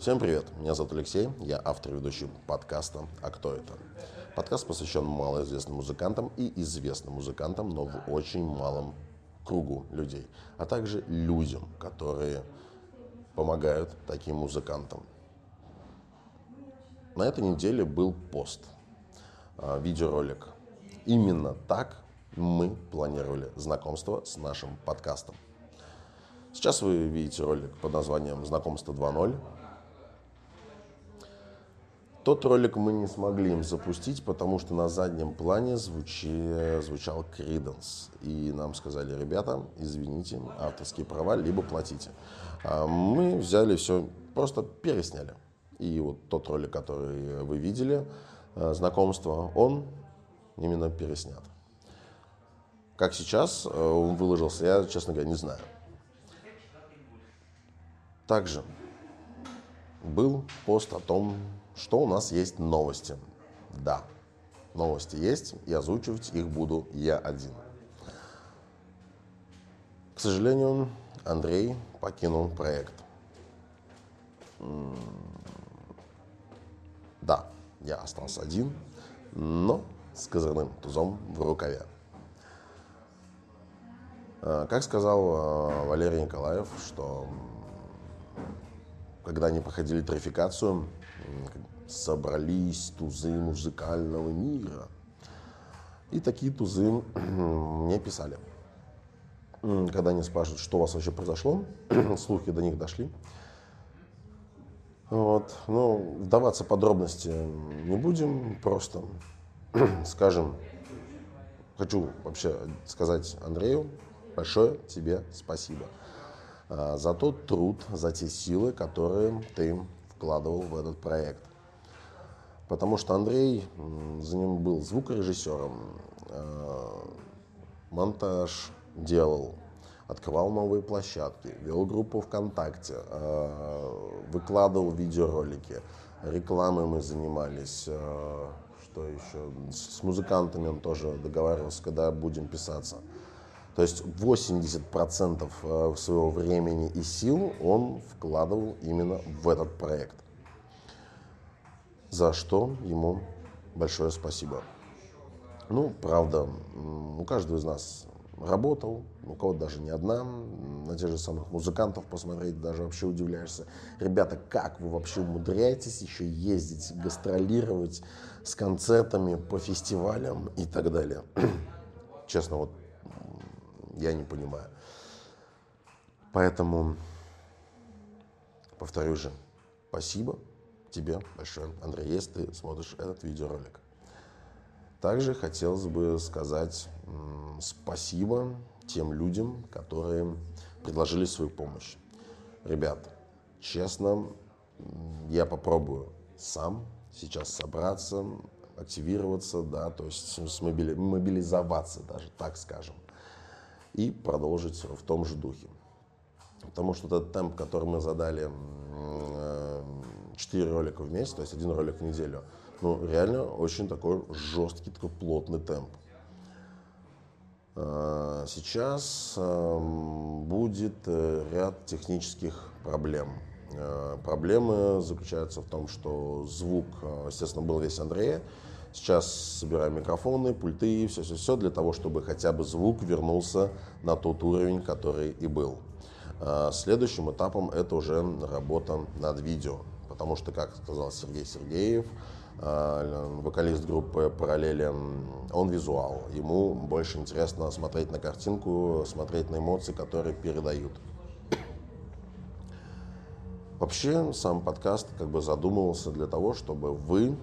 Всем привет, меня зовут Алексей, я автор и ведущий подкаста «А кто это?». Подкаст посвящен малоизвестным музыкантам и известным музыкантам, но в очень малом кругу людей, а также людям, которые помогают таким музыкантам. На этой неделе был пост, а, видеоролик. Именно так мы планировали знакомство с нашим подкастом. Сейчас вы видите ролик под названием «Знакомство 2.0». Тот ролик мы не смогли им запустить, потому что на заднем плане звучи, звучал Криденс. И нам сказали, ребята, извините, авторские права, либо платите. А мы взяли все, просто пересняли. И вот тот ролик, который вы видели, э, знакомство, он именно переснят. Как сейчас э, он выложился, я, честно говоря, не знаю. Также был пост о том, что у нас есть новости. Да, новости есть, и озвучивать их буду я один. К сожалению, Андрей покинул проект. Да, я остался один, но с козырным тузом в рукаве. А, как сказал а, Валерий Николаев, что когда они проходили тарификацию, собрались тузы музыкального мира. И такие тузы мне писали. Когда они спрашивают, что у вас вообще произошло, слухи до них дошли. Вот. Ну, вдаваться в подробности не будем, просто скажем, хочу вообще сказать Андрею большое тебе спасибо за тот труд, за те силы, которые ты вкладывал в этот проект. Потому что Андрей за ним был звукорежиссером, а, монтаж делал, открывал новые площадки, вел группу ВКонтакте, а, выкладывал видеоролики, рекламой мы занимались, что еще, с музыкантами он тоже договаривался, когда будем писаться. То есть 80% э, своего времени и сил он вкладывал именно в этот проект. За что ему большое спасибо. Ну, правда, у каждого из нас работал, у кого-то даже не одна, на тех же самых музыкантов посмотреть даже вообще удивляешься. Ребята, как вы вообще умудряетесь еще ездить, гастролировать с концертами по фестивалям и так далее? Честно, вот я не понимаю. Поэтому, повторю же, спасибо тебе большое, Андрей, если ты смотришь этот видеоролик. Также хотелось бы сказать спасибо тем людям, которые предложили свою помощь. Ребят, честно, я попробую сам сейчас собраться, активироваться, да, то есть мобилизоваться даже, так скажем и продолжить в том же духе. Потому что этот темп, который мы задали 4 ролика в месяц, то есть один ролик в неделю, ну, реально очень такой жесткий, такой плотный темп. А, сейчас эм, будет э, ряд технических проблем. Э, проблемы заключаются в том, что звук, э, естественно, был весь Андрея, Сейчас собираем микрофоны, пульты, все-все-все для того, чтобы хотя бы звук вернулся на тот уровень, который и был. А, следующим этапом это уже работа над видео, потому что, как сказал Сергей Сергеев, а, вокалист группы «Параллели», он визуал. Ему больше интересно смотреть на картинку, смотреть на эмоции, которые передают. Вообще, сам подкаст как бы задумывался для того, чтобы вы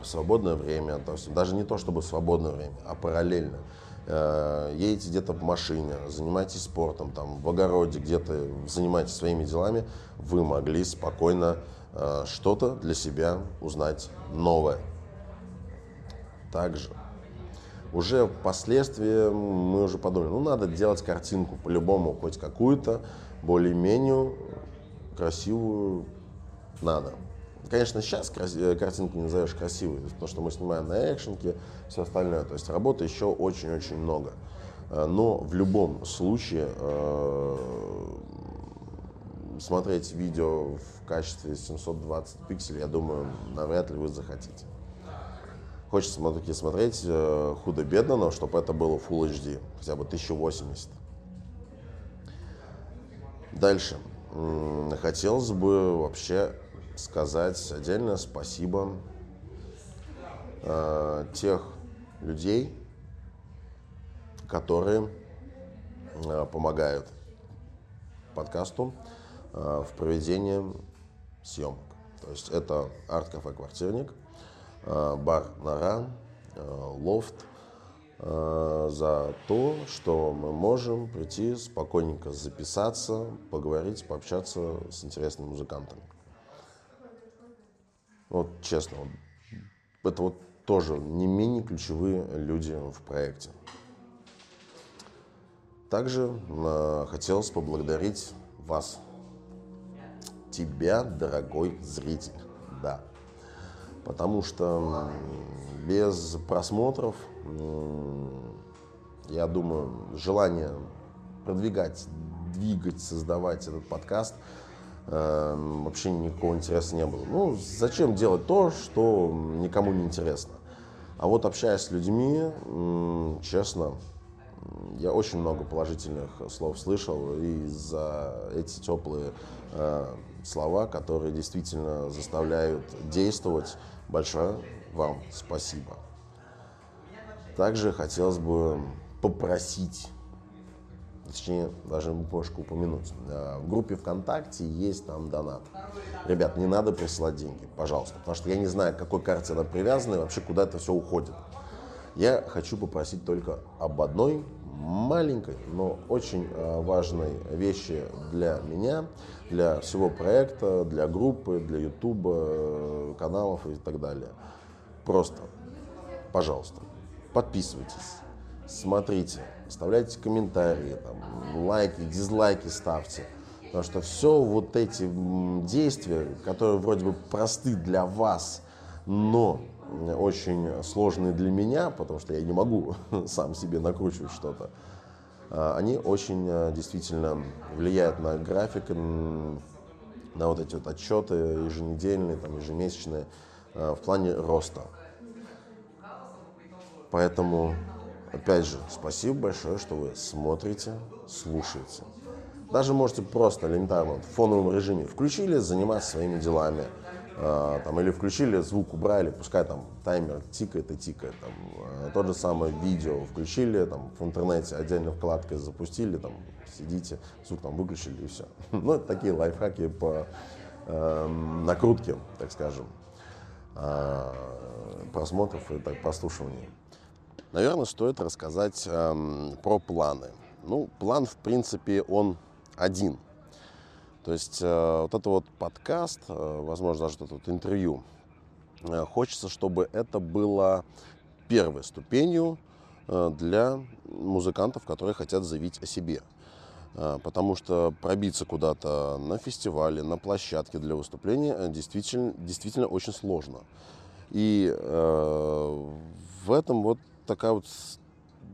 в свободное время, то есть даже не то чтобы в свободное время, а параллельно. Э, едете где-то в машине, занимаетесь спортом, там, в огороде, где-то занимаетесь своими делами, вы могли спокойно э, что-то для себя узнать новое. Также уже впоследствии мы уже подумали, ну надо делать картинку по-любому, хоть какую-то, более-менее красивую надо. Конечно, сейчас э, картинку не назовешь красивой, потому что мы снимаем на экшенке, все остальное. То есть работы еще очень-очень много. Э, но в любом случае э, смотреть видео в качестве 720 пикселей, я думаю, навряд ли вы захотите. Хочется все-таки смотреть худо-бедно, но чтобы это было Full HD, хотя бы 1080. Дальше. Хотелось бы вообще сказать отдельное спасибо э, тех людей, которые э, помогают подкасту э, в проведении съемок. То есть это арт-кафе «Квартирник», э, бар «Нора», э, «Лофт», э, за то, что мы можем прийти спокойненько записаться, поговорить, пообщаться с интересными музыкантами. Вот честно, вот, это вот тоже не менее ключевые люди в проекте. Также э, хотелось поблагодарить вас, тебя, дорогой зритель, да. Потому что без просмотров, я думаю, желание продвигать, двигать, создавать этот подкаст – э, вообще никакого интереса не было. Ну, зачем делать то, что никому не интересно? А вот общаясь с людьми, честно, я очень много положительных слов слышал, и за эти теплые э, слова, которые действительно заставляют действовать, большое вам спасибо. Также хотелось бы попросить точнее, даже немножко упомянуть. Э, в группе ВКонтакте есть там донат. Ребят, не надо присылать деньги, пожалуйста, потому что я не знаю, к какой карте она привязана и вообще куда это все уходит. Я хочу попросить только об одной маленькой, но очень э, важной вещи для меня, для всего проекта, для группы, для ютуба, э, каналов и так далее. Просто, пожалуйста, подписывайтесь, смотрите, оставляйте комментарии, там, лайки, дизлайки ставьте. Потому что все вот эти действия, которые вроде бы просты для вас, но очень сложные для меня, потому что я не могу сам себе накручивать что-то, а, они очень а, действительно влияют на график, на вот эти вот отчеты еженедельные, там, ежемесячные а, в плане роста. Поэтому Опять же, спасибо большое, что вы смотрите, слушаете. Даже можете просто элементарно в фоновом режиме включили, заниматься своими делами. Э, там, или включили, звук убрали, пускай там таймер тикает и тикает. Там, э, то же самое видео включили, там, в интернете отдельной вкладкой запустили, там, сидите, звук там выключили и все. Ну, это такие лайфхаки по э, накрутке, так скажем, э, просмотров и так, прослушиваний. Наверное, стоит рассказать эм, про планы. Ну, план, в принципе, он один. То есть э, вот это вот подкаст, э, возможно, даже это вот интервью, э, хочется, чтобы это было первой ступенью э, для музыкантов, которые хотят заявить о себе. Э, потому что пробиться куда-то на фестивале, на площадке для выступления э, действительно, действительно очень сложно. И э, в этом вот такая вот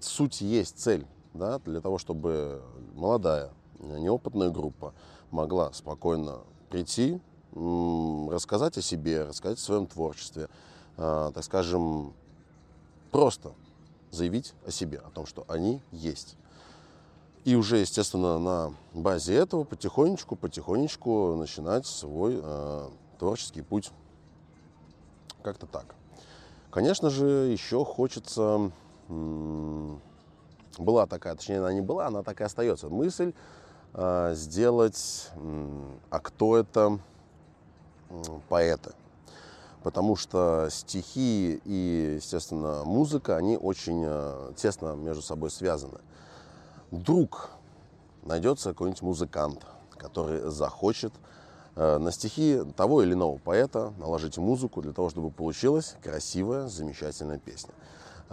суть есть, цель, да, для того, чтобы молодая, неопытная группа могла спокойно прийти, рассказать о себе, рассказать о своем творчестве, а, так скажем, просто заявить о себе, о том, что они есть. И уже, естественно, на базе этого потихонечку, потихонечку начинать свой э, творческий путь. Как-то так. Конечно же, еще хочется... Была такая, точнее, она не была, она так и остается. Мысль э, сделать... А кто это поэты? Потому что стихи и, естественно, музыка, они очень э, тесно между собой связаны. Вдруг найдется какой-нибудь музыкант, который захочет на стихи того или иного поэта наложите музыку для того, чтобы получилась красивая, замечательная песня.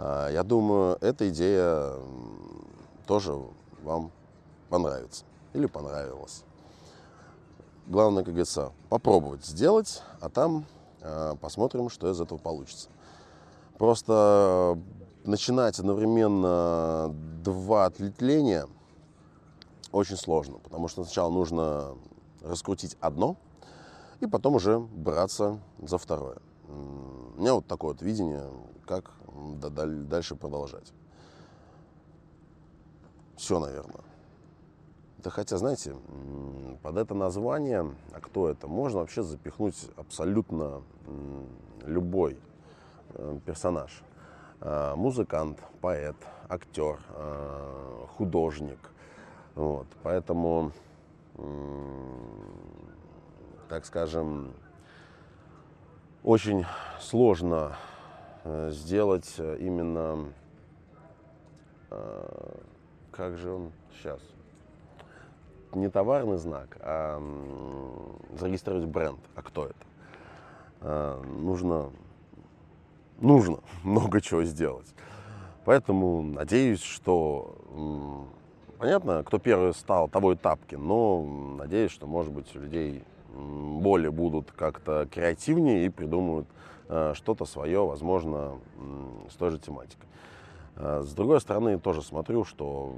Э, я думаю, эта идея тоже вам понравится или понравилась. Главное, как говорится, попробовать сделать, а там э, посмотрим, что из этого получится. Просто начинать одновременно два ответвления очень сложно, потому что сначала нужно раскрутить одно и потом уже браться за второе. У меня вот такое вот видение, как дальше продолжать. Все, наверное. Да хотя, знаете, под это название, а кто это, можно вообще запихнуть абсолютно любой э, персонаж. Э, музыкант, поэт, актер, э, художник. Вот. Поэтому, так скажем, очень сложно сделать именно, как же он сейчас, не товарный знак, а зарегистрировать бренд. А кто это? Нужно, нужно много чего сделать. Поэтому надеюсь, что понятно, кто первый стал, того и тапки, но надеюсь, что, может быть, у людей более будут как-то креативнее и придумают а, что-то свое, возможно, с той же тематикой. А, с другой стороны, тоже смотрю, что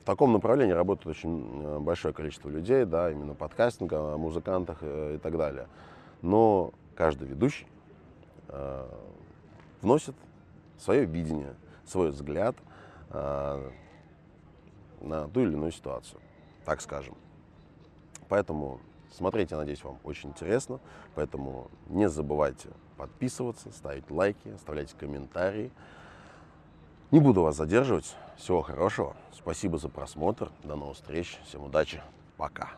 в таком направлении работает очень э, большое количество людей, да, именно подкастинга, о музыкантах э, и так далее. Но каждый ведущий э, вносит свое видение, свой взгляд э, на ту или иную ситуацию, так скажем. Поэтому смотреть, я надеюсь, вам очень интересно. Поэтому не забывайте подписываться, ставить лайки, оставлять комментарии. Не буду вас задерживать. Всего хорошего. Спасибо за просмотр. До новых встреч. Всем удачи. Пока.